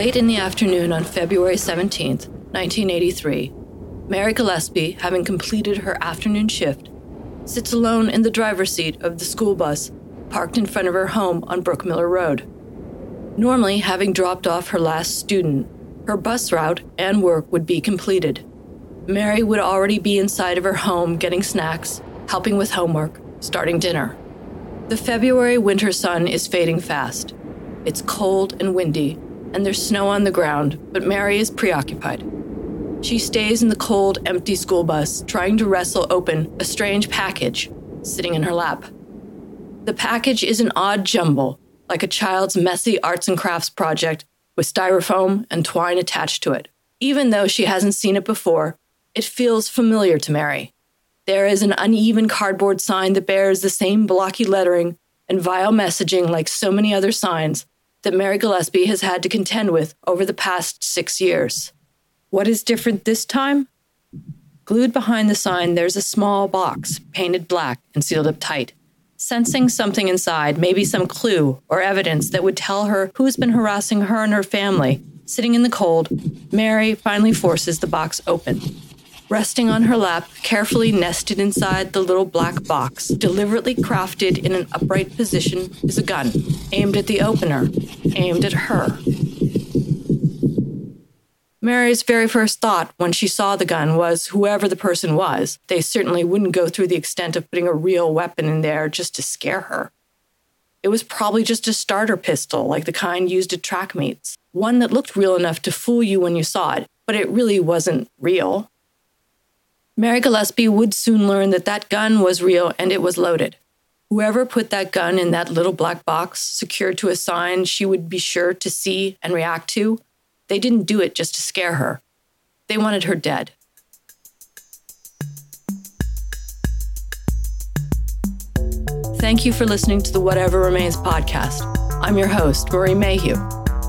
Late in the afternoon on February 17, 1983, Mary Gillespie, having completed her afternoon shift, sits alone in the driver's seat of the school bus parked in front of her home on Brookmiller Road. Normally, having dropped off her last student, her bus route and work would be completed. Mary would already be inside of her home getting snacks, helping with homework, starting dinner. The February winter sun is fading fast. It's cold and windy, and there's snow on the ground, but Mary is preoccupied. She stays in the cold, empty school bus, trying to wrestle open a strange package sitting in her lap. The package is an odd jumble, like a child's messy arts and crafts project with styrofoam and twine attached to it. Even though she hasn't seen it before, it feels familiar to Mary. There is an uneven cardboard sign that bears the same blocky lettering and vile messaging like so many other signs that Mary Gillespie has had to contend with over the past six years. What is different this time? Glued behind the sign, there's a small box, painted black and sealed up tight. Sensing something inside, maybe some clue or evidence that would tell her who's been harassing her and her family, sitting in the cold, Mary finally forces the box open. Resting on her lap, carefully nested inside the little black box, deliberately crafted in an upright position, is a gun, aimed at the opener, aimed at her. Mary's very first thought when she saw the gun was whoever the person was, they certainly wouldn't go through the extent of putting a real weapon in there just to scare her. It was probably just a starter pistol, like the kind used at track meets, one that looked real enough to fool you when you saw it, but it really wasn't real. Mary Gillespie would soon learn that that gun was real and it was loaded. Whoever put that gun in that little black box, secured to a sign she would be sure to see and react to, they didn't do it just to scare her. They wanted her dead. Thank you for listening to the Whatever Remains podcast. I'm your host, Marie Mayhew.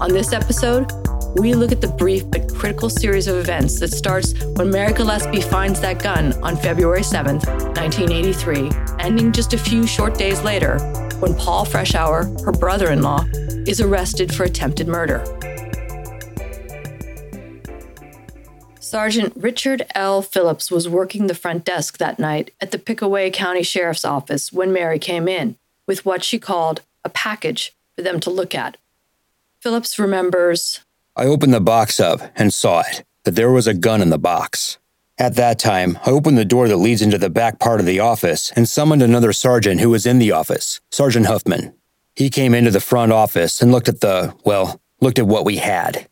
On this episode, we look at the brief but critical series of events that starts when Mary Gillespie finds that gun on February 7th, 1983, ending just a few short days later when Paul Freshour, her brother in law, is arrested for attempted murder. Sergeant Richard L. Phillips was working the front desk that night at the Pickaway County Sheriff's Office when Mary came in with what she called a package for them to look at. Phillips remembers I opened the box up and saw it, that there was a gun in the box. At that time, I opened the door that leads into the back part of the office and summoned another sergeant who was in the office, Sergeant Huffman. He came into the front office and looked at the, well, looked at what we had.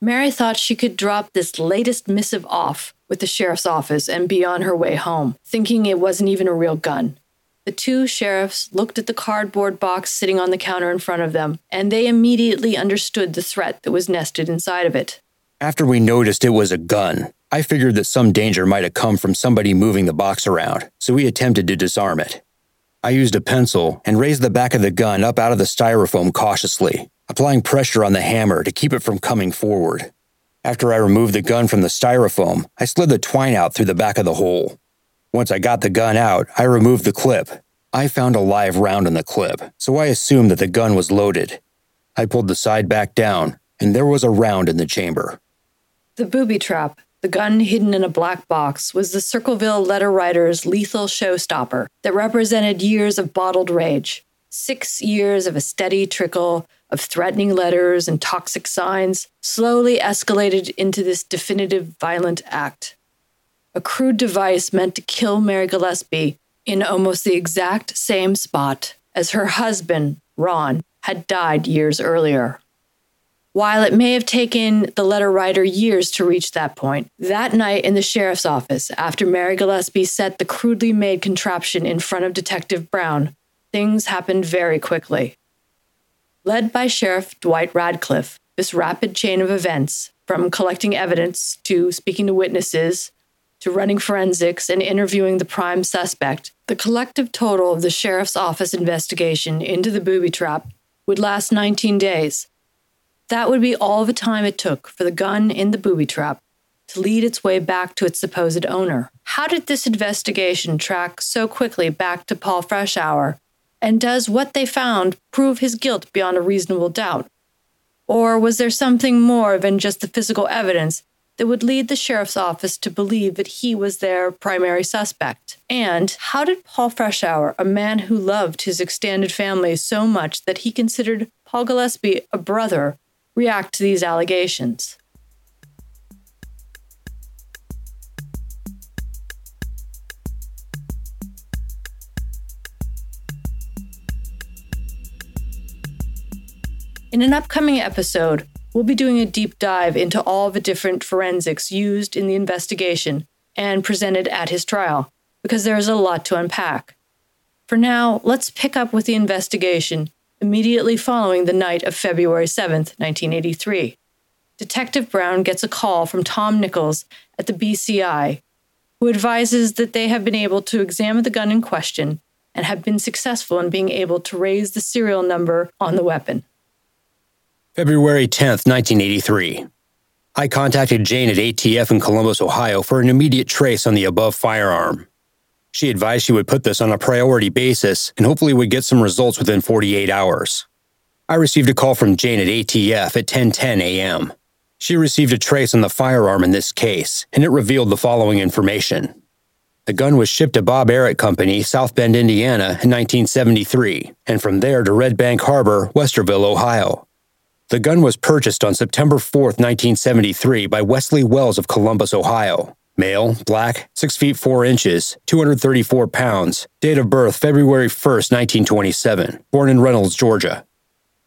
Mary thought she could drop this latest missive off with the sheriff's office and be on her way home, thinking it wasn't even a real gun. The two sheriffs looked at the cardboard box sitting on the counter in front of them, and they immediately understood the threat that was nested inside of it. After we noticed it was a gun, I figured that some danger might have come from somebody moving the box around, so we attempted to disarm it. I used a pencil and raised the back of the gun up out of the styrofoam cautiously, applying pressure on the hammer to keep it from coming forward. After I removed the gun from the styrofoam, I slid the twine out through the back of the hole. Once I got the gun out, I removed the clip. I found a live round in the clip, so I assumed that the gun was loaded. I pulled the side back down, and there was a round in the chamber. The booby trap, the gun hidden in a black box, was the Circleville letter writer's lethal showstopper that represented years of bottled rage. Six years of a steady trickle of threatening letters and toxic signs slowly escalated into this definitive violent act. A crude device meant to kill Mary Gillespie in almost the exact same spot as her husband, Ron, had died years earlier. While it may have taken the letter writer years to reach that point, that night in the sheriff's office, after Mary Gillespie set the crudely made contraption in front of Detective Brown, things happened very quickly. Led by Sheriff Dwight Radcliffe, this rapid chain of events, from collecting evidence to speaking to witnesses to running forensics and interviewing the prime suspect, the collective total of the sheriff's office investigation into the booby trap would last 19 days. That would be all the time it took for the gun in the booby trap to lead its way back to its supposed owner. How did this investigation track so quickly back to Paul Freshour and does what they found prove his guilt beyond a reasonable doubt? Or was there something more than just the physical evidence that would lead the sheriff's office to believe that he was their primary suspect? And how did Paul Freshour, a man who loved his extended family so much that he considered Paul Gillespie a brother, react to these allegations? In an upcoming episode, we'll be doing a deep dive into all the different forensics used in the investigation and presented at his trial, because there is a lot to unpack. For now, let's pick up with the investigation immediately following the night of February 7th, 1983. Detective Brown gets a call from Tom Nichols at the BCI, who advises that they have been able to examine the gun in question and have been successful in being able to raise the serial number on the weapon. February 10th, 1983. I contacted Jane at ATF in Columbus, Ohio for an immediate trace on the above firearm. She advised she would put this on a priority basis and hopefully would get some results within 48 hours. I received a call from Jane at ATF at 10:10 a.m. She received a trace on the firearm in this case, and it revealed the following information. The gun was shipped to Bob Eric Company, South Bend, Indiana in 1973, and from there to Red Bank Harbor, Westerville, Ohio. The gun was purchased on September 4, 1973, by Wesley Wells of Columbus, Ohio. Male, black, 6 feet 4 inches, 234 pounds, date of birth February 1, 1927, born in Reynolds, Georgia.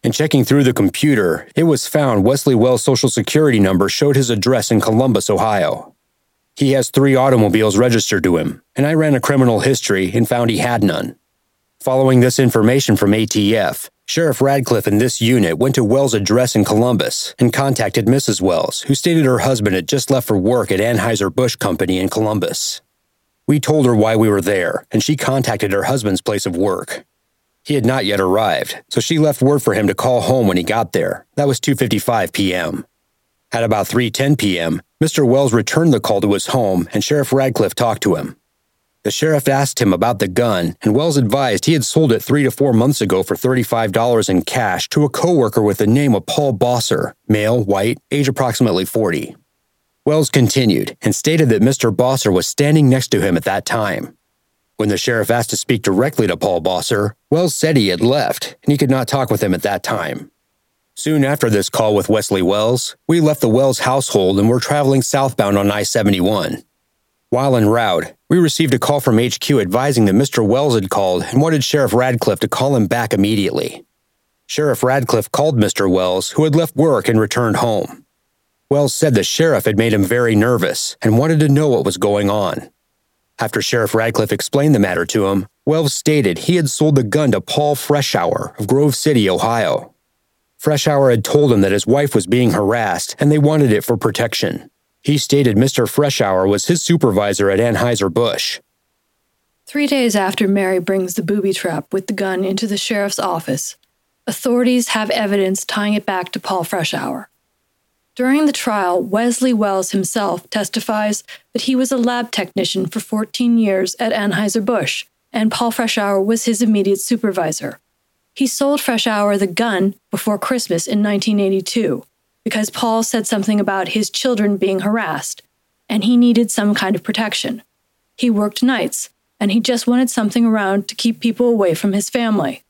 In checking through the computer, it was found Wesley Wells' social security number showed his address in Columbus, Ohio. He has three automobiles registered to him, and I ran a criminal history and found he had none. Following this information from ATF, Sheriff Radcliffe and this unit went to Wells' address in Columbus and contacted Mrs. Wells, who stated her husband had just left for work at Anheuser-Busch Company in Columbus. We told her why we were there, and she contacted her husband's place of work. He had not yet arrived, so she left word for him to call home when he got there. That was 2:55 p.m. At about 3:10 p.m., Mr. Wells returned the call to his home and Sheriff Radcliffe talked to him. The sheriff asked him about the gun, and Wells advised he had sold it three to four months ago for $35 in cash to a coworker with the name of Paul Bosser, male, white, age approximately 40. Wells continued and stated that Mr. Bosser was standing next to him at that time. When the sheriff asked to speak directly to Paul Bosser, Wells said he had left and he could not talk with him at that time. Soon after this call with Wesley Wells, we left the Wells household and were traveling southbound on I 71. While en route, we received a call from HQ advising that Mr. Wells had called and wanted Sheriff Radcliffe to call him back immediately. Sheriff Radcliffe called Mr. Wells, who had left work and returned home. Wells said the sheriff had made him very nervous and wanted to know what was going on. After Sheriff Radcliffe explained the matter to him, Wells stated he had sold the gun to Paul Freshour of Grove City, Ohio. Freshour had told him that his wife was being harassed and they wanted it for protection. He stated Mr. Freshour was his supervisor at Anheuser-Busch. Three days after Mary brings the booby trap with the gun into the sheriff's office, authorities have evidence tying it back to Paul Freshour. During the trial, Wesley Wells himself testifies that he was a lab technician for 14 years at Anheuser-Busch, and Paul Freshour was his immediate supervisor. He sold Freshour the gun before Christmas in 1982 because Paul said something about his children being harassed, and he needed some kind of protection. He worked nights, and he just wanted something around to keep people away from his family.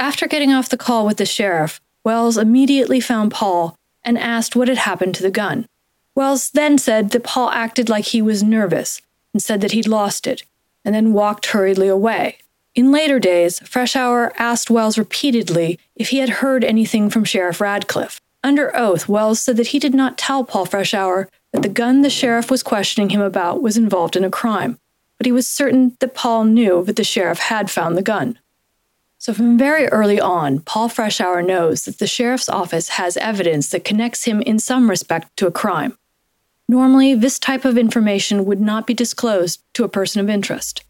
After getting off the call with the sheriff, Wells immediately found Paul and asked what had happened to the gun. Wells then said that Paul acted like he was nervous and said that he'd lost it, and then walked hurriedly away. In later days, Freshour asked Wells repeatedly if he had heard anything from Sheriff Radcliffe. Under oath, Wells said that he did not tell Paul Freshour that the gun the sheriff was questioning him about was involved in a crime, but he was certain that Paul knew that the sheriff had found the gun. So, from very early on, Paul Freshour knows that the sheriff's office has evidence that connects him in some respect to a crime. Normally, this type of information would not be disclosed to a person of interest.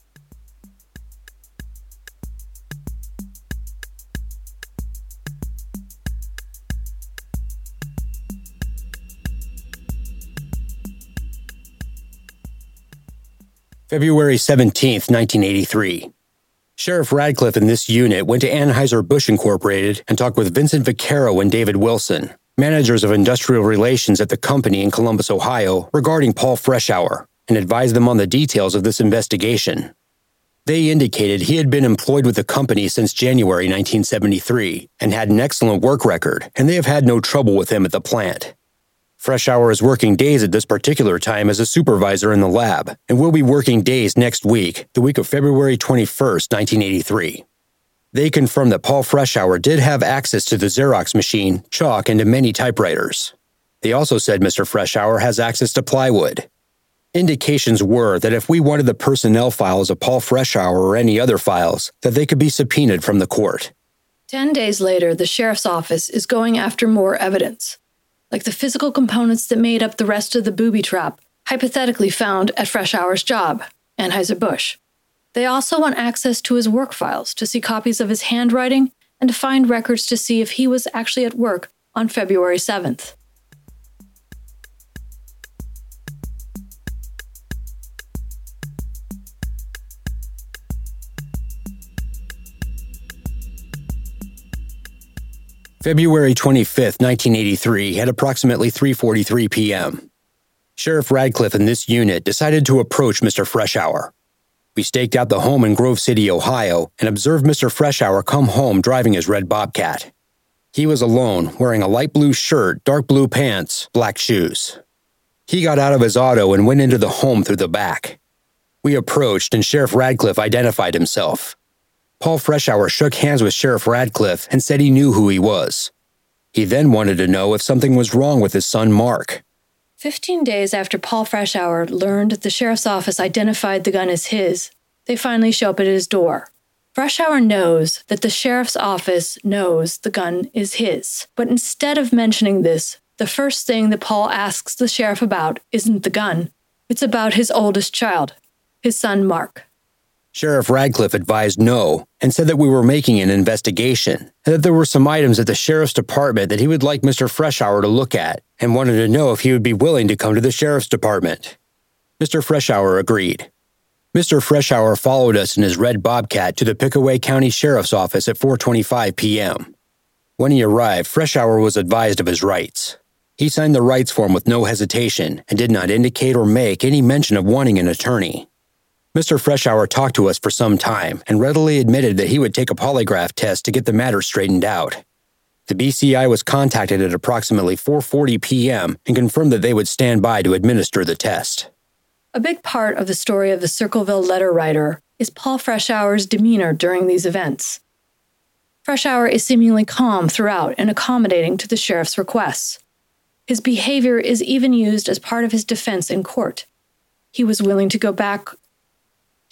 February 17, 1983. Sheriff Radcliffe in this unit went to Anheuser-Busch Incorporated and talked with Vincent Vaccaro and David Wilson. managers of industrial relations at the company in Columbus, Ohio, regarding Paul Freshour and advised them on the details of this investigation. They indicated he had been employed with the company since January 1973 and had an excellent work record, and they have had no trouble with him at the plant. Freshour is working days at this particular time as a supervisor in the lab and will be working days next week, the week of February 21st, 1983. They confirmed that Paul Freshour did have access to the Xerox machine, chalk, and to many typewriters. They also said Mr. Freshour has access to plywood, Indications were that if we wanted the personnel files of Paul Freshour or any other files, that they could be subpoenaed from the court. Ten days later, the sheriff's office is going after more evidence, like the physical components that made up the rest of the booby trap, hypothetically found at Freshour's job, Anheuser-Busch. They also want access to his work files to see copies of his handwriting and to find records to see if he was actually at work on February 7th. February 25, 1983, at approximately 3:43 p.m. Sheriff Radcliffe and this unit decided to approach Mr. Freshour. We staked out the home in Grove City, Ohio, and observed Mr. Freshour come home driving his red Bobcat. He was alone, wearing a light blue shirt, dark blue pants, black shoes. He got out of his auto and went into the home through the back. We approached, and Sheriff Radcliffe identified himself. Paul Freshour shook hands with Sheriff Radcliffe and said he knew who he was. He then wanted to know if something was wrong with his son Mark. Fifteen days after Paul Freshour learned the sheriff's office identified the gun as his, they finally show up at his door. Freshour knows that the sheriff's office knows the gun is his, but instead of mentioning this, the first thing that Paul asks the sheriff about isn't the gun, it's about his oldest child, his son Mark. Sheriff Radcliffe advised no and said that we were making an investigation and that there were some items at the sheriff's department that he would like Mr. Freshour to look at and wanted to know if he would be willing to come to the sheriff's department. Mr. Freshour agreed. Mr. Freshour followed us in his red Bobcat to the Pickaway County Sheriff's Office at 4:25 p.m. When he arrived, Freshour was advised of his rights. He signed the rights form with no hesitation and did not indicate or make any mention of wanting an attorney. Mr. Freshour talked to us for some time and readily admitted that he would take a polygraph test to get the matter straightened out. The BCI was contacted at approximately 4:40 p.m. and confirmed that they would stand by to administer the test. A big part of the story of the Circleville letter writer is Paul Freshour's demeanor during these events. Freshour is seemingly calm throughout and accommodating to the sheriff's requests. His behavior is even used as part of his defense in court. He was willing to go back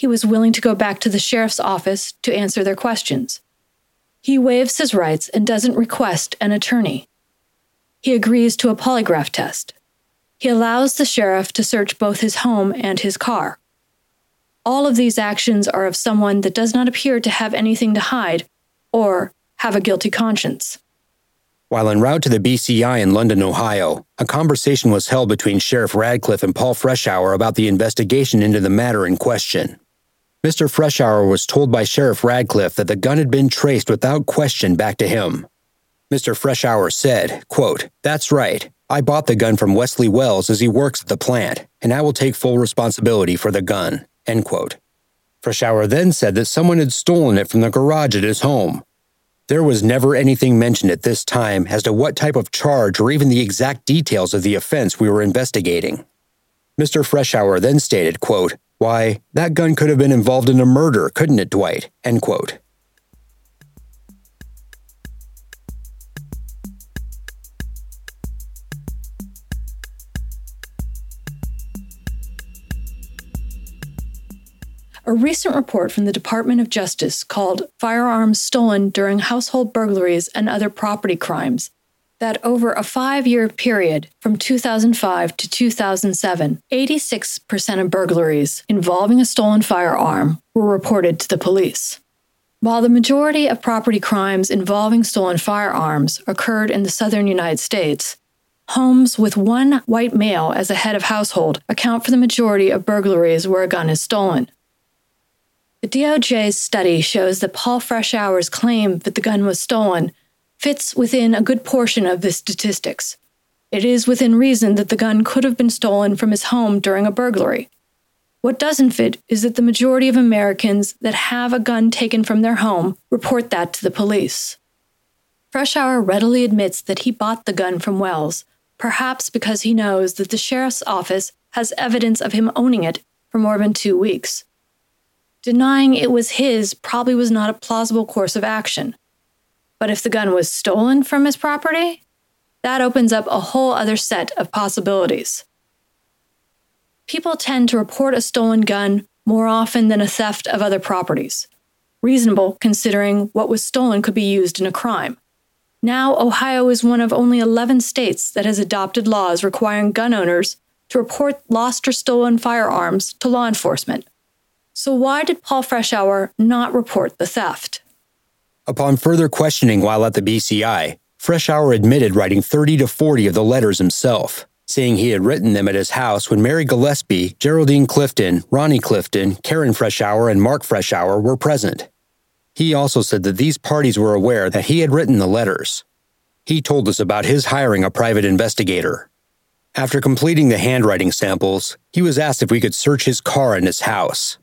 he was willing to go back to the sheriff's office to answer their questions. He waives his rights and doesn't request an attorney. He agrees to a polygraph test. He allows the sheriff to search both his home and his car. All of these actions are of someone that does not appear to have anything to hide or have a guilty conscience. While en route to the BCI in London, Ohio, a conversation was held between Sheriff Radcliffe and Paul Freshour about the investigation into the matter in question. Mr. Freshour was told by Sheriff Radcliffe that the gun had been traced without question back to him. Mr. Freshour said, quote, That's right. I bought the gun from Wesley Wells as he works at the plant, and I will take full responsibility for the gun. End quote. Freshour then said that someone had stolen it from the garage at his home. There was never anything mentioned at this time as to what type of charge or even the exact details of the offense we were investigating. Mr. Freshour then stated, quote, why, that gun could have been involved in a murder, couldn't it, Dwight? End quote. A recent report from the Department of Justice called Firearms Stolen During Household Burglaries and Other Property Crimes that over a five year period from 2005 to 2007, 86% of burglaries involving a stolen firearm were reported to the police. While the majority of property crimes involving stolen firearms occurred in the southern United States, homes with one white male as a head of household account for the majority of burglaries where a gun is stolen. The DOJ's study shows that Paul Freshour's claim that the gun was stolen fits within a good portion of the statistics. It is within reason that the gun could have been stolen from his home during a burglary. What doesn't fit is that the majority of Americans that have a gun taken from their home report that to the police. Freshour readily admits that he bought the gun from Wells, perhaps because he knows that the sheriff's office has evidence of him owning it for more than two weeks. Denying it was his probably was not a plausible course of action. But if the gun was stolen from his property, that opens up a whole other set of possibilities. People tend to report a stolen gun more often than a theft of other properties. Reasonable considering what was stolen could be used in a crime. Now, Ohio is one of only 11 states that has adopted laws requiring gun owners to report lost or stolen firearms to law enforcement. So, why did Paul Freshour not report the theft? Upon further questioning while at the BCI, Freshour admitted writing 30 to 40 of the letters himself, saying he had written them at his house when Mary Gillespie, Geraldine Clifton, Ronnie Clifton, Karen Freshour, and Mark Freshour were present. He also said that these parties were aware that he had written the letters. He told us about his hiring a private investigator. After completing the handwriting samples, he was asked if we could search his car and his house.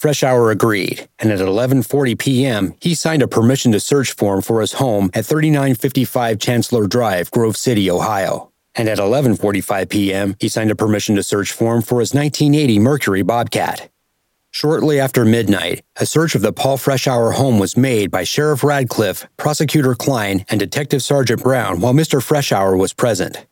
Freshour agreed, and at 11:40 p.m., he signed a permission to search form for his home at 3955 Chancellor Drive, Grove City, Ohio. And at 11:45 p.m., he signed a permission to search form for his 1980 Mercury Bobcat. Shortly after midnight, a search of the Paul Freshour home was made by Sheriff Radcliffe, Prosecutor Klein, and Detective Sergeant Brown while Mr. Freshour was present.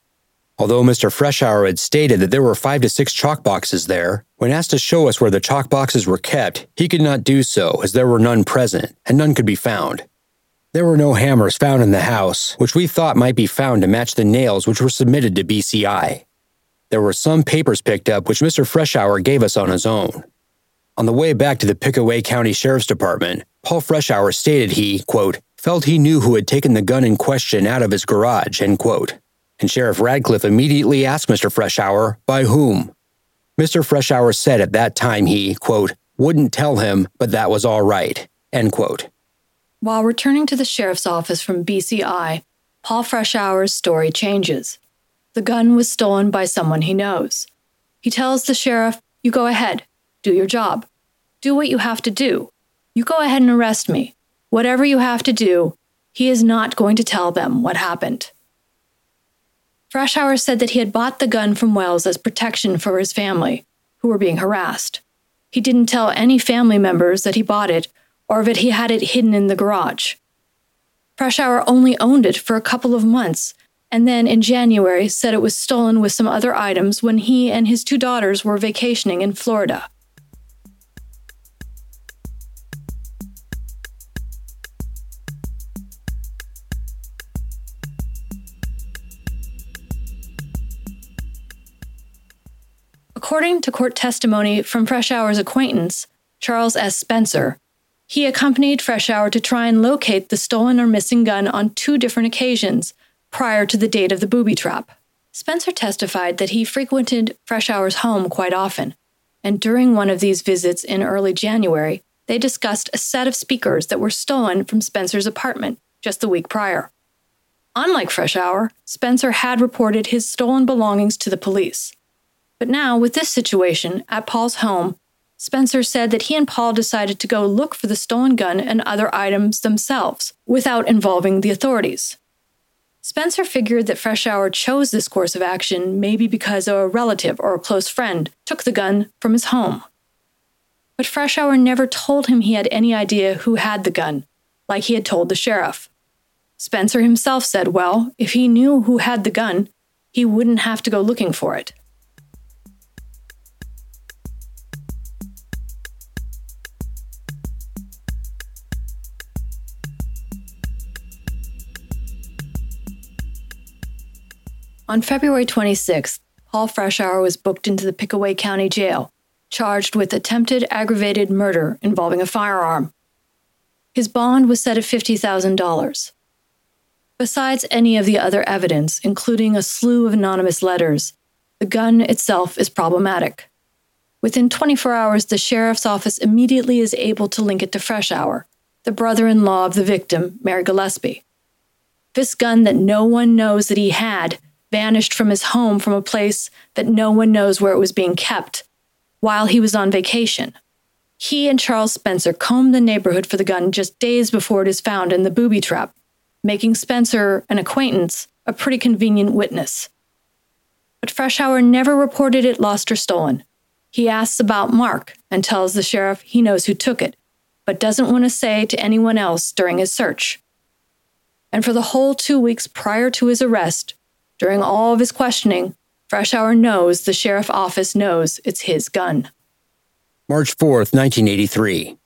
Although Mr. Freshour had stated that there were five to six chalk boxes there, when asked to show us where the chalk boxes were kept, he could not do so as there were none present and none could be found. There were no hammers found in the house, which we thought might be found to match the nails which were submitted to BCI. There were some papers picked up which Mr. Freshour gave us on his own. On the way back to the Pickaway County Sheriff's Department, Paul Freshour stated he, quote, felt he knew who had taken the gun in question out of his garage, end quote. And Sheriff Radcliffe immediately asked Mr. Freshour, by whom? Mr. Freshour said at that time he, quote, wouldn't tell him, but that was all right, end quote. While returning to the sheriff's office from BCI, Paul Freshour's story changes. The gun was stolen by someone he knows. He tells the sheriff, You go ahead. Do your job. Do what you have to do. You go ahead and arrest me. Whatever you have to do, he is not going to tell them what happened. Freshour said that he had bought the gun from Wells as protection for his family, who were being harassed. He didn't tell any family members that he bought it or that he had it hidden in the garage. Freshour only owned it for a couple of months and then in January said it was stolen with some other items when he and his two daughters were vacationing in Florida. According to court testimony from Freshour's acquaintance, Charles S. Spencer, he accompanied Freshour to try and locate the stolen or missing gun on two different occasions prior to the date of the booby trap. Spencer testified that he frequented Freshour's home quite often, and during one of these visits in early January, they discussed a set of speakers that were stolen from Spencer's apartment just the week prior. Unlike Freshour, Spencer had reported his stolen belongings to the police. But now, with this situation at Paul's home, Spencer said that he and Paul decided to go look for the stolen gun and other items themselves without involving the authorities. Spencer figured that Freshour chose this course of action maybe because a relative or a close friend took the gun from his home. But Freshour never told him he had any idea who had the gun, like he had told the sheriff. Spencer himself said, well, if he knew who had the gun, he wouldn't have to go looking for it. On February 26th, Paul Freshour was booked into the Pickaway County Jail, charged with attempted aggravated murder involving a firearm. His bond was set at $50,000. Besides any of the other evidence, including a slew of anonymous letters, the gun itself is problematic. Within 24 hours, the sheriff's office immediately is able to link it to Freshour, the brother in law of the victim, Mary Gillespie. This gun that no one knows that he had vanished from his home from a place that no one knows where it was being kept while he was on vacation. He and Charles Spencer combed the neighborhood for the gun just days before it is found in the booby trap, making Spencer, an acquaintance, a pretty convenient witness. But Freshour never reported it lost or stolen. He asks about Mark and tells the sheriff he knows who took it, but doesn't want to say to anyone else during his search. And for the whole two weeks prior to his arrest, during all of his questioning, Freshour knows the sheriff office knows it's his gun. March 4th, 1983.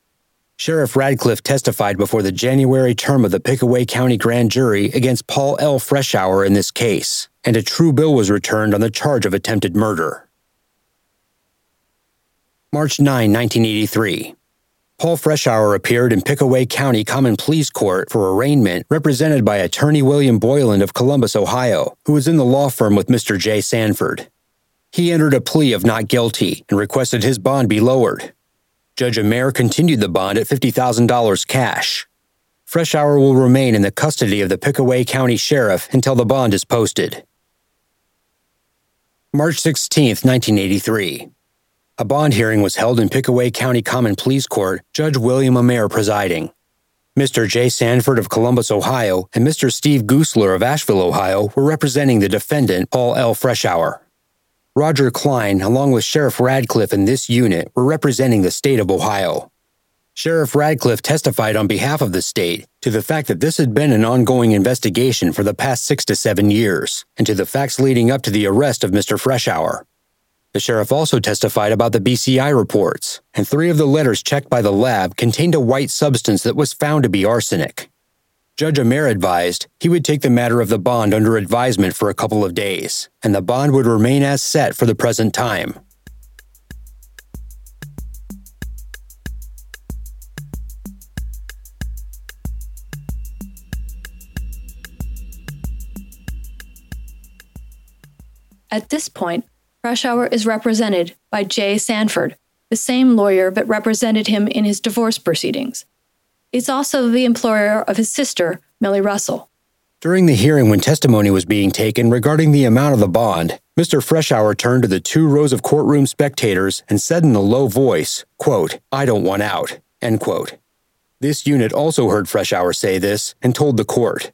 Sheriff Radcliffe testified before the January term of the Pickaway County Grand Jury against Paul L. Freshour in this case, and a true bill was returned on the charge of attempted murder. March 9, 1983. Paul Freshour appeared in Pickaway County Common Pleas Court for arraignment, represented by attorney William Boylan of Columbus, Ohio, who was in the law firm with Mr. J. Sanford. He entered a plea of not guilty and requested his bond be lowered. Judge Amer continued the bond at $50,000 cash. Freshour will remain in the custody of the Pickaway County Sheriff until the bond is posted. March 16, 1983. A bond hearing was held in Pickaway County Common Pleas Court, Judge William Amer presiding. Mr. J. Sanford of Columbus, Ohio, and Mr. Steve Goosler of Ashville, Ohio, were representing the defendant, Paul L. Freshour. Roger Klein, along with Sheriff Radcliffe in this unit, were representing the state of Ohio. Sheriff Radcliffe testified on behalf of the state to the fact that this had been an ongoing investigation for the past six to seven years, and to the facts leading up to the arrest of Mr. Freshour. The sheriff also testified about the BCI reports, and three of the letters checked by the lab contained a white substance that was found to be arsenic. Judge Amer advised he would take the matter of the bond under advisement for a couple of days, and the bond would remain as set for the present time. At this point, Freshour is represented by Jay Sanford, the same lawyer that represented him in his divorce proceedings. He's also the employer of his sister, Millie Russell. During the hearing, when testimony was being taken regarding the amount of the bond, Mr. Freshour turned to the two rows of courtroom spectators and said in a low voice, quote, I don't want out, end quote. This unit also heard Freshour say this and told the court.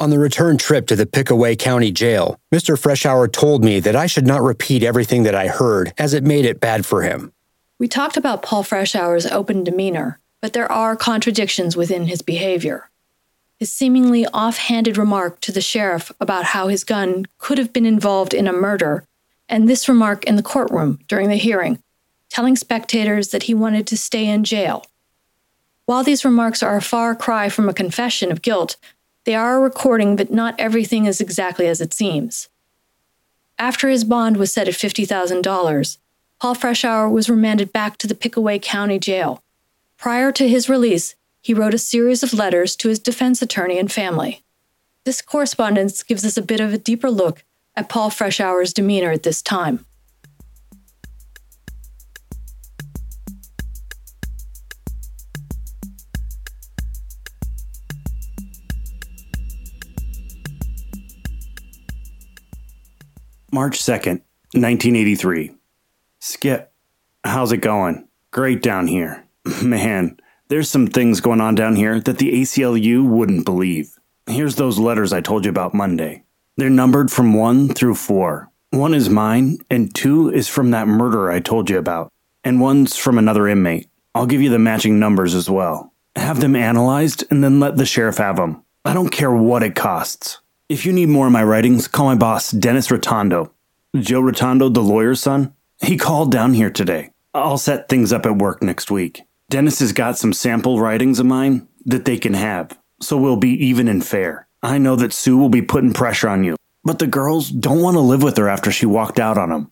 On the return trip to the Pickaway County Jail, Mr. Freshour told me that I should not repeat everything that I heard as it made it bad for him. We talked about Paul Freshour's open demeanor, but there are contradictions within his behavior. His seemingly off-handed remark to the sheriff about how his gun could have been involved in a murder, and this remark in the courtroom during the hearing, telling spectators that he wanted to stay in jail. While these remarks are a far cry from a confession of guilt, they are a recording but not everything is exactly as it seems. After his bond was set at $50,000, Paul Freshour was remanded back to the Pickaway County Jail, Prior to his release, he wrote a series of letters to his defense attorney and family. This correspondence gives us a bit of a deeper look at Paul Freshour's demeanor at this time. March 2nd, 1983. Skip, how's it going? Great down here. Man, there's some things going on down here that the ACLU wouldn't believe. Here's those letters I told you about Monday. They're numbered from 1 through 4. One is mine, and 2 is from that murderer I told you about, and one's from another inmate. I'll give you the matching numbers as well. Have them analyzed and then let the sheriff have them. I don't care what it costs. If you need more of my writings, call my boss, Dennis Rotondo. Joe Rotondo, the lawyer's son. He called down here today. I'll set things up at work next week. Dennis has got some sample writings of mine that they can have, so we'll be even and fair. I know that Sue will be putting pressure on you, but the girls don't want to live with her after she walked out on them.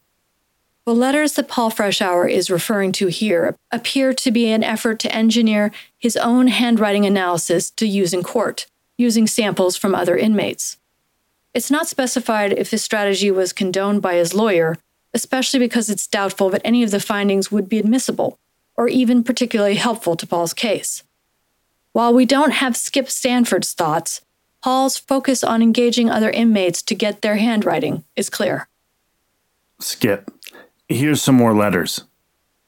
The letters that Paul Freshour is referring to here appear to be an effort to engineer his own handwriting analysis to use in court, using samples from other inmates. It's not specified if this strategy was condoned by his lawyer, especially because it's doubtful that any of the findings would be admissible, or even particularly helpful to Paul's case. While we don't have Skip Sanford's thoughts, Paul's focus on engaging other inmates to get their handwriting is clear. Skip, here's some more letters.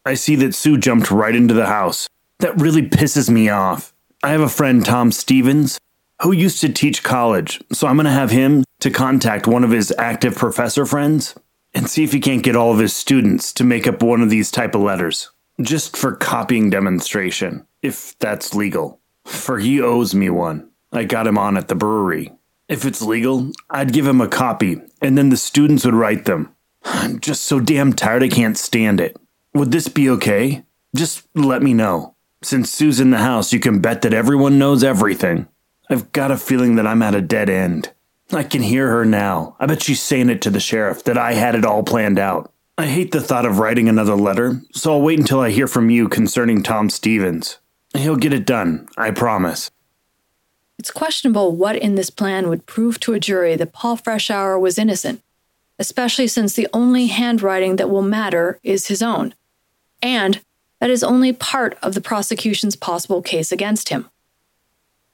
I see that Sue jumped right into the house. That really pisses me off. I have a friend, Tom Stevens, who used to teach college, so I'm going to have him to contact one of his active professor friends and see if he can't get all of his students to make up one of these type of letters, just for copying demonstration, if that's legal. For he owes me one. I got him on at the brewery. If it's legal, I'd give him a copy, and then the students would write them. I'm just so damn tired I can't stand it. Would this be okay? Just let me know. Since Sue's in the house, you can bet that everyone knows everything. I've got a feeling that I'm at a dead end. I can hear her now. I bet she's saying it to the sheriff that I had it all planned out. I hate the thought of writing another letter, so I'll wait until I hear from you concerning Tom Stevens. He'll get it done, I promise. It's questionable what in this plan would prove to a jury that Paul Freshour was innocent, especially since the only handwriting that will matter is his own, and that is only part of the prosecution's possible case against him.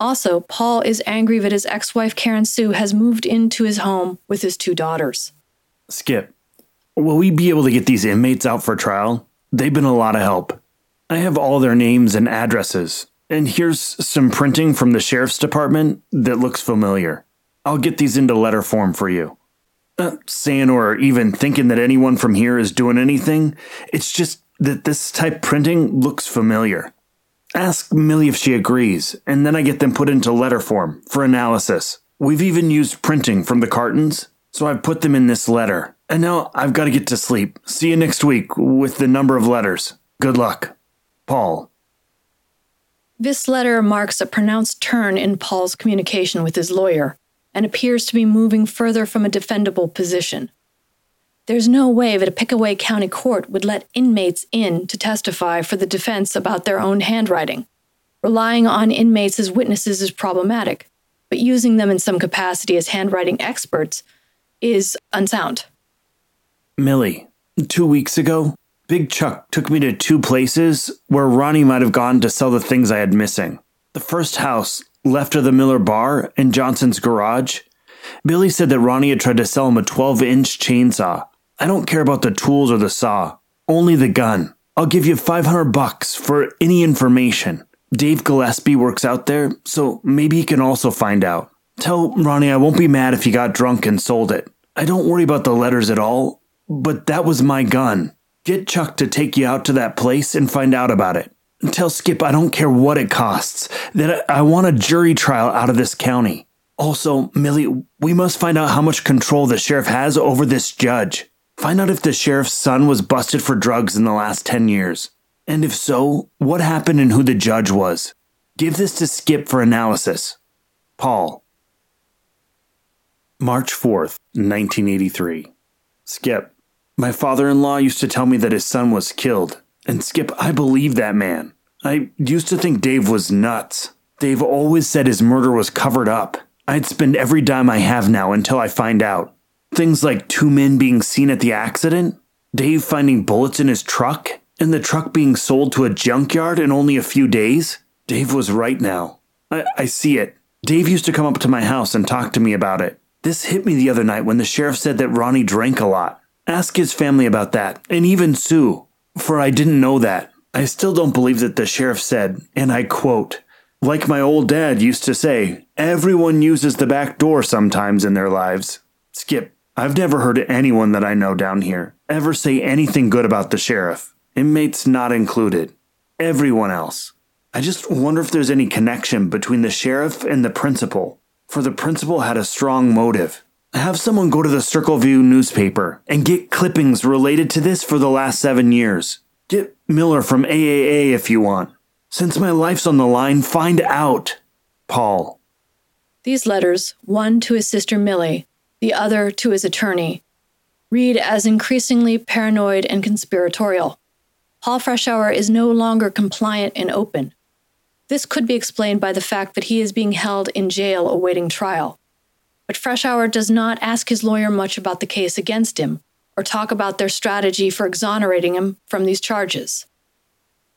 Also, Paul is angry that his ex wife Karen Sue has moved into his home with his two daughters. Skip, will we be able to get these inmates out for trial? They've been a lot of help. I have all their names and addresses, and here's some printing from the sheriff's department that looks familiar. I'll get these into letter form for you. Not saying or even thinking that anyone from here is doing anything, it's just that this type printing looks familiar. Ask Millie if she agrees, and then I get them put into letter form for analysis. We've even used printing from the cartons, so I've put them in this letter. And now I've got to get to sleep. See you next week with the number of letters. Good luck. Paul. This letter marks a pronounced turn in Paul's communication with his lawyer and appears to be moving further from a defendable position. There's no way that a Pickaway County court would let inmates in to testify for the defense about their own handwriting. Relying on inmates as witnesses is problematic, but using them in some capacity as handwriting experts is unsound. Millie, two weeks ago, Big Chuck took me to two places where Ronnie might have gone to sell the things I had missing. The first house, left of the Miller Bar and Johnson's garage. Billy said that Ronnie had tried to sell him a 12 inch chainsaw I don't care about the tools or the saw, only the gun. I'll give you 500 bucks for any information. Dave Gillespie works out there, so maybe he can also find out. Tell Ronnie I won't be mad if he got drunk and sold it. I don't worry about the letters at all, but that was my gun. Get Chuck to take you out to that place and find out about it. Tell Skip I don't care what it costs, that I want a jury trial out of this county. Also, Millie, we must find out how much control the sheriff has over this judge. Find out if the sheriff's son was busted for drugs in the last 10 years. And if so, what happened and who the judge was. Give this to Skip for analysis. Paul. March 4th, 1983. Skip. My father in law used to tell me that his son was killed. And Skip, I believe that man. I used to think Dave was nuts. Dave always said his murder was covered up. I'd spend every dime I have now until I find out. Things like two men being seen at the accident, Dave finding bullets in his truck, and the truck being sold to a junkyard in only a few days. Dave was right now. I, I see it. Dave used to come up to my house and talk to me about it. This hit me the other night when the sheriff said that Ronnie drank a lot. Ask his family about that, and even Sue, for I didn't know that. I still don't believe that the sheriff said, and I quote, like my old dad used to say, everyone uses the back door sometimes in their lives. Skip, I've never heard anyone that I know down here ever say anything good about the sheriff, inmates not included. Everyone else. I just wonder if there's any connection between the sheriff and the principal, for the principal had a strong motive. Have someone go to the Circleville newspaper and get clippings related to this for the last seven years. Get Miller from AAA if you want. Since my life's on the line, find out. Paul. These letters, one to his sister Millie, the other to his attorney, read as increasingly paranoid and conspiratorial. Paul Freshour is no longer compliant and open. This could be explained by the fact that he is being held in jail awaiting trial. But Freshour does not ask his lawyer much about the case against him or talk about their strategy for exonerating him from these charges.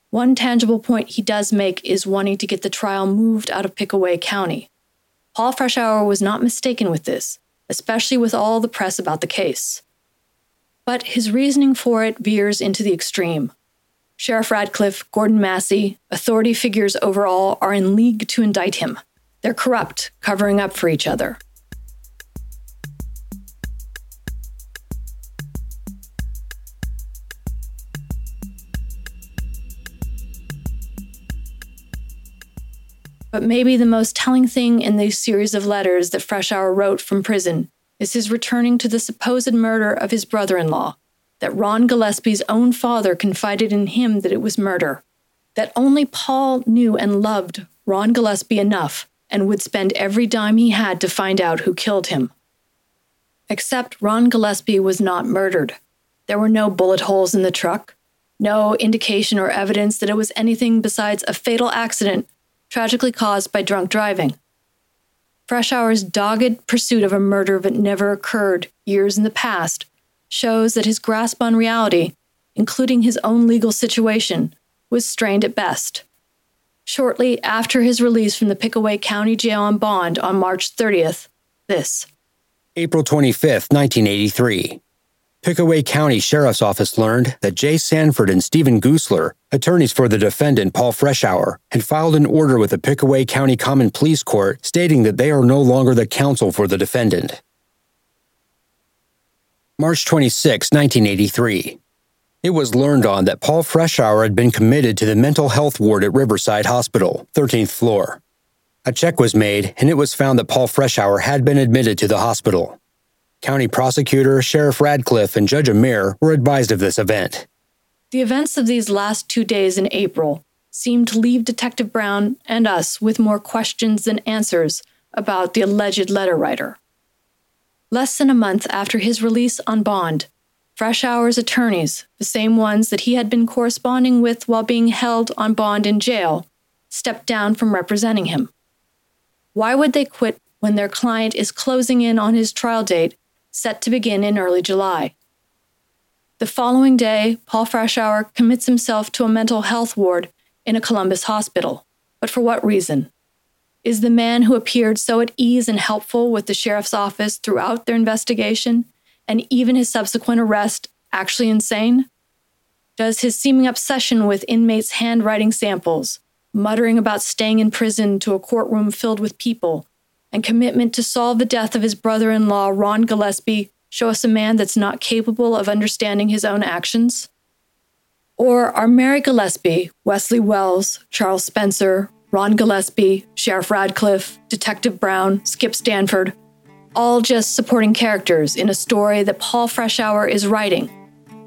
One tangible point he does make is wanting to get the trial moved out of Pickaway County. Paul Freshour was not mistaken with this, especially with all the press about the case. But his reasoning for it veers into the extreme. Sheriff Radcliffe, Gordon Massey, authority figures overall are in league to indict him. They're corrupt, covering up for each other. But maybe the most telling thing in these series of letters that Freshour wrote from prison is his returning to the supposed murder of his brother in law, that Ron Gillespie's own father confided in him that it was murder, that only Paul knew and loved Ron Gillespie enough and would spend every dime he had to find out who killed him. Except Ron Gillespie was not murdered. There were no bullet holes in the truck, no indication or evidence that it was anything besides a fatal accident tragically caused by drunk driving. Freshour's dogged pursuit of a murder that never occurred years in the past shows that his grasp on reality, including his own legal situation, was strained at best. Shortly after his release from the Pickaway County Jail on bond on March 30th, this. April 25, 1983. Pickaway County Sheriff's Office learned that Jay Sanford and Stephen Goosler, attorneys for the defendant Paul Freshour, had filed an order with the Pickaway County Common Pleas Court stating that they are no longer the counsel for the defendant. March 26, 1983. It was learned on that Paul Freshour had been committed to the mental health ward at Riverside Hospital, 13th floor. A check was made, and it was found that Paul Freshour had been admitted to the hospital. County Prosecutor, Sheriff Radcliffe, and Judge Ammer were advised of this event. The events of these last two days in April seemed to leave Detective Brown and us with more questions than answers about the alleged letter writer. Less than a month after his release on bond, Freshour's attorneys, the same ones that he had been corresponding with while being held on bond in jail, stepped down from representing him. Why would they quit when their client is closing in on his trial date set to begin in early July. The following day, Paul Freshour commits himself to a mental health ward in a Columbus hospital. But for what reason? Is the man who appeared so at ease and helpful with the sheriff's office throughout their investigation, and even his subsequent arrest, actually insane? Does his seeming obsession with inmates' handwriting samples, muttering about staying in prison to a courtroom filled with people, and commitment to solve the death of his brother in law, Ron Gillespie, show us a man that's not capable of understanding his own actions? Or are Mary Gillespie, Wesley Wells, Charles Spencer, Ron Gillespie, Sheriff Radcliffe, Detective Brown, Skip Stanford, all just supporting characters in a story that Paul Freshour is writing,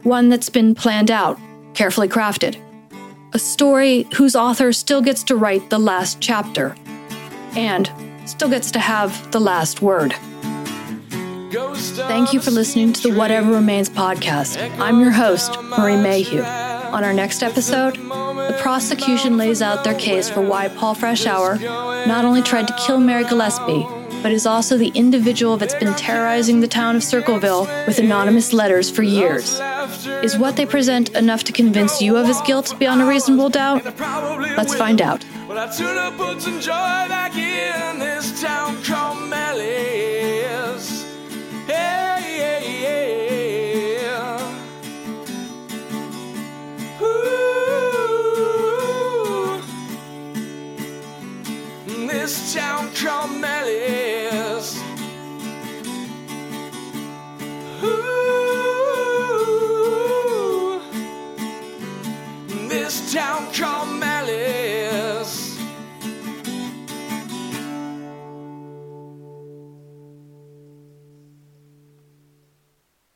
one that's been planned out, carefully crafted, a story whose author still gets to write the last chapter, and still gets to have the last word. Thank you for listening to the Whatever Remains podcast. I'm your host, Marie Mayhew. On our next episode, the prosecution lays out their case for why Paul Freshour not only tried to kill Mary Gillespie, but is also the individual that's been terrorizing the town of Circleville with anonymous letters for years. Is what they present enough to convince you of his guilt beyond a reasonable doubt? Let's find out this town called Malice. Hey, hey, hey. Ooh. This town called Malice. Ooh. This town called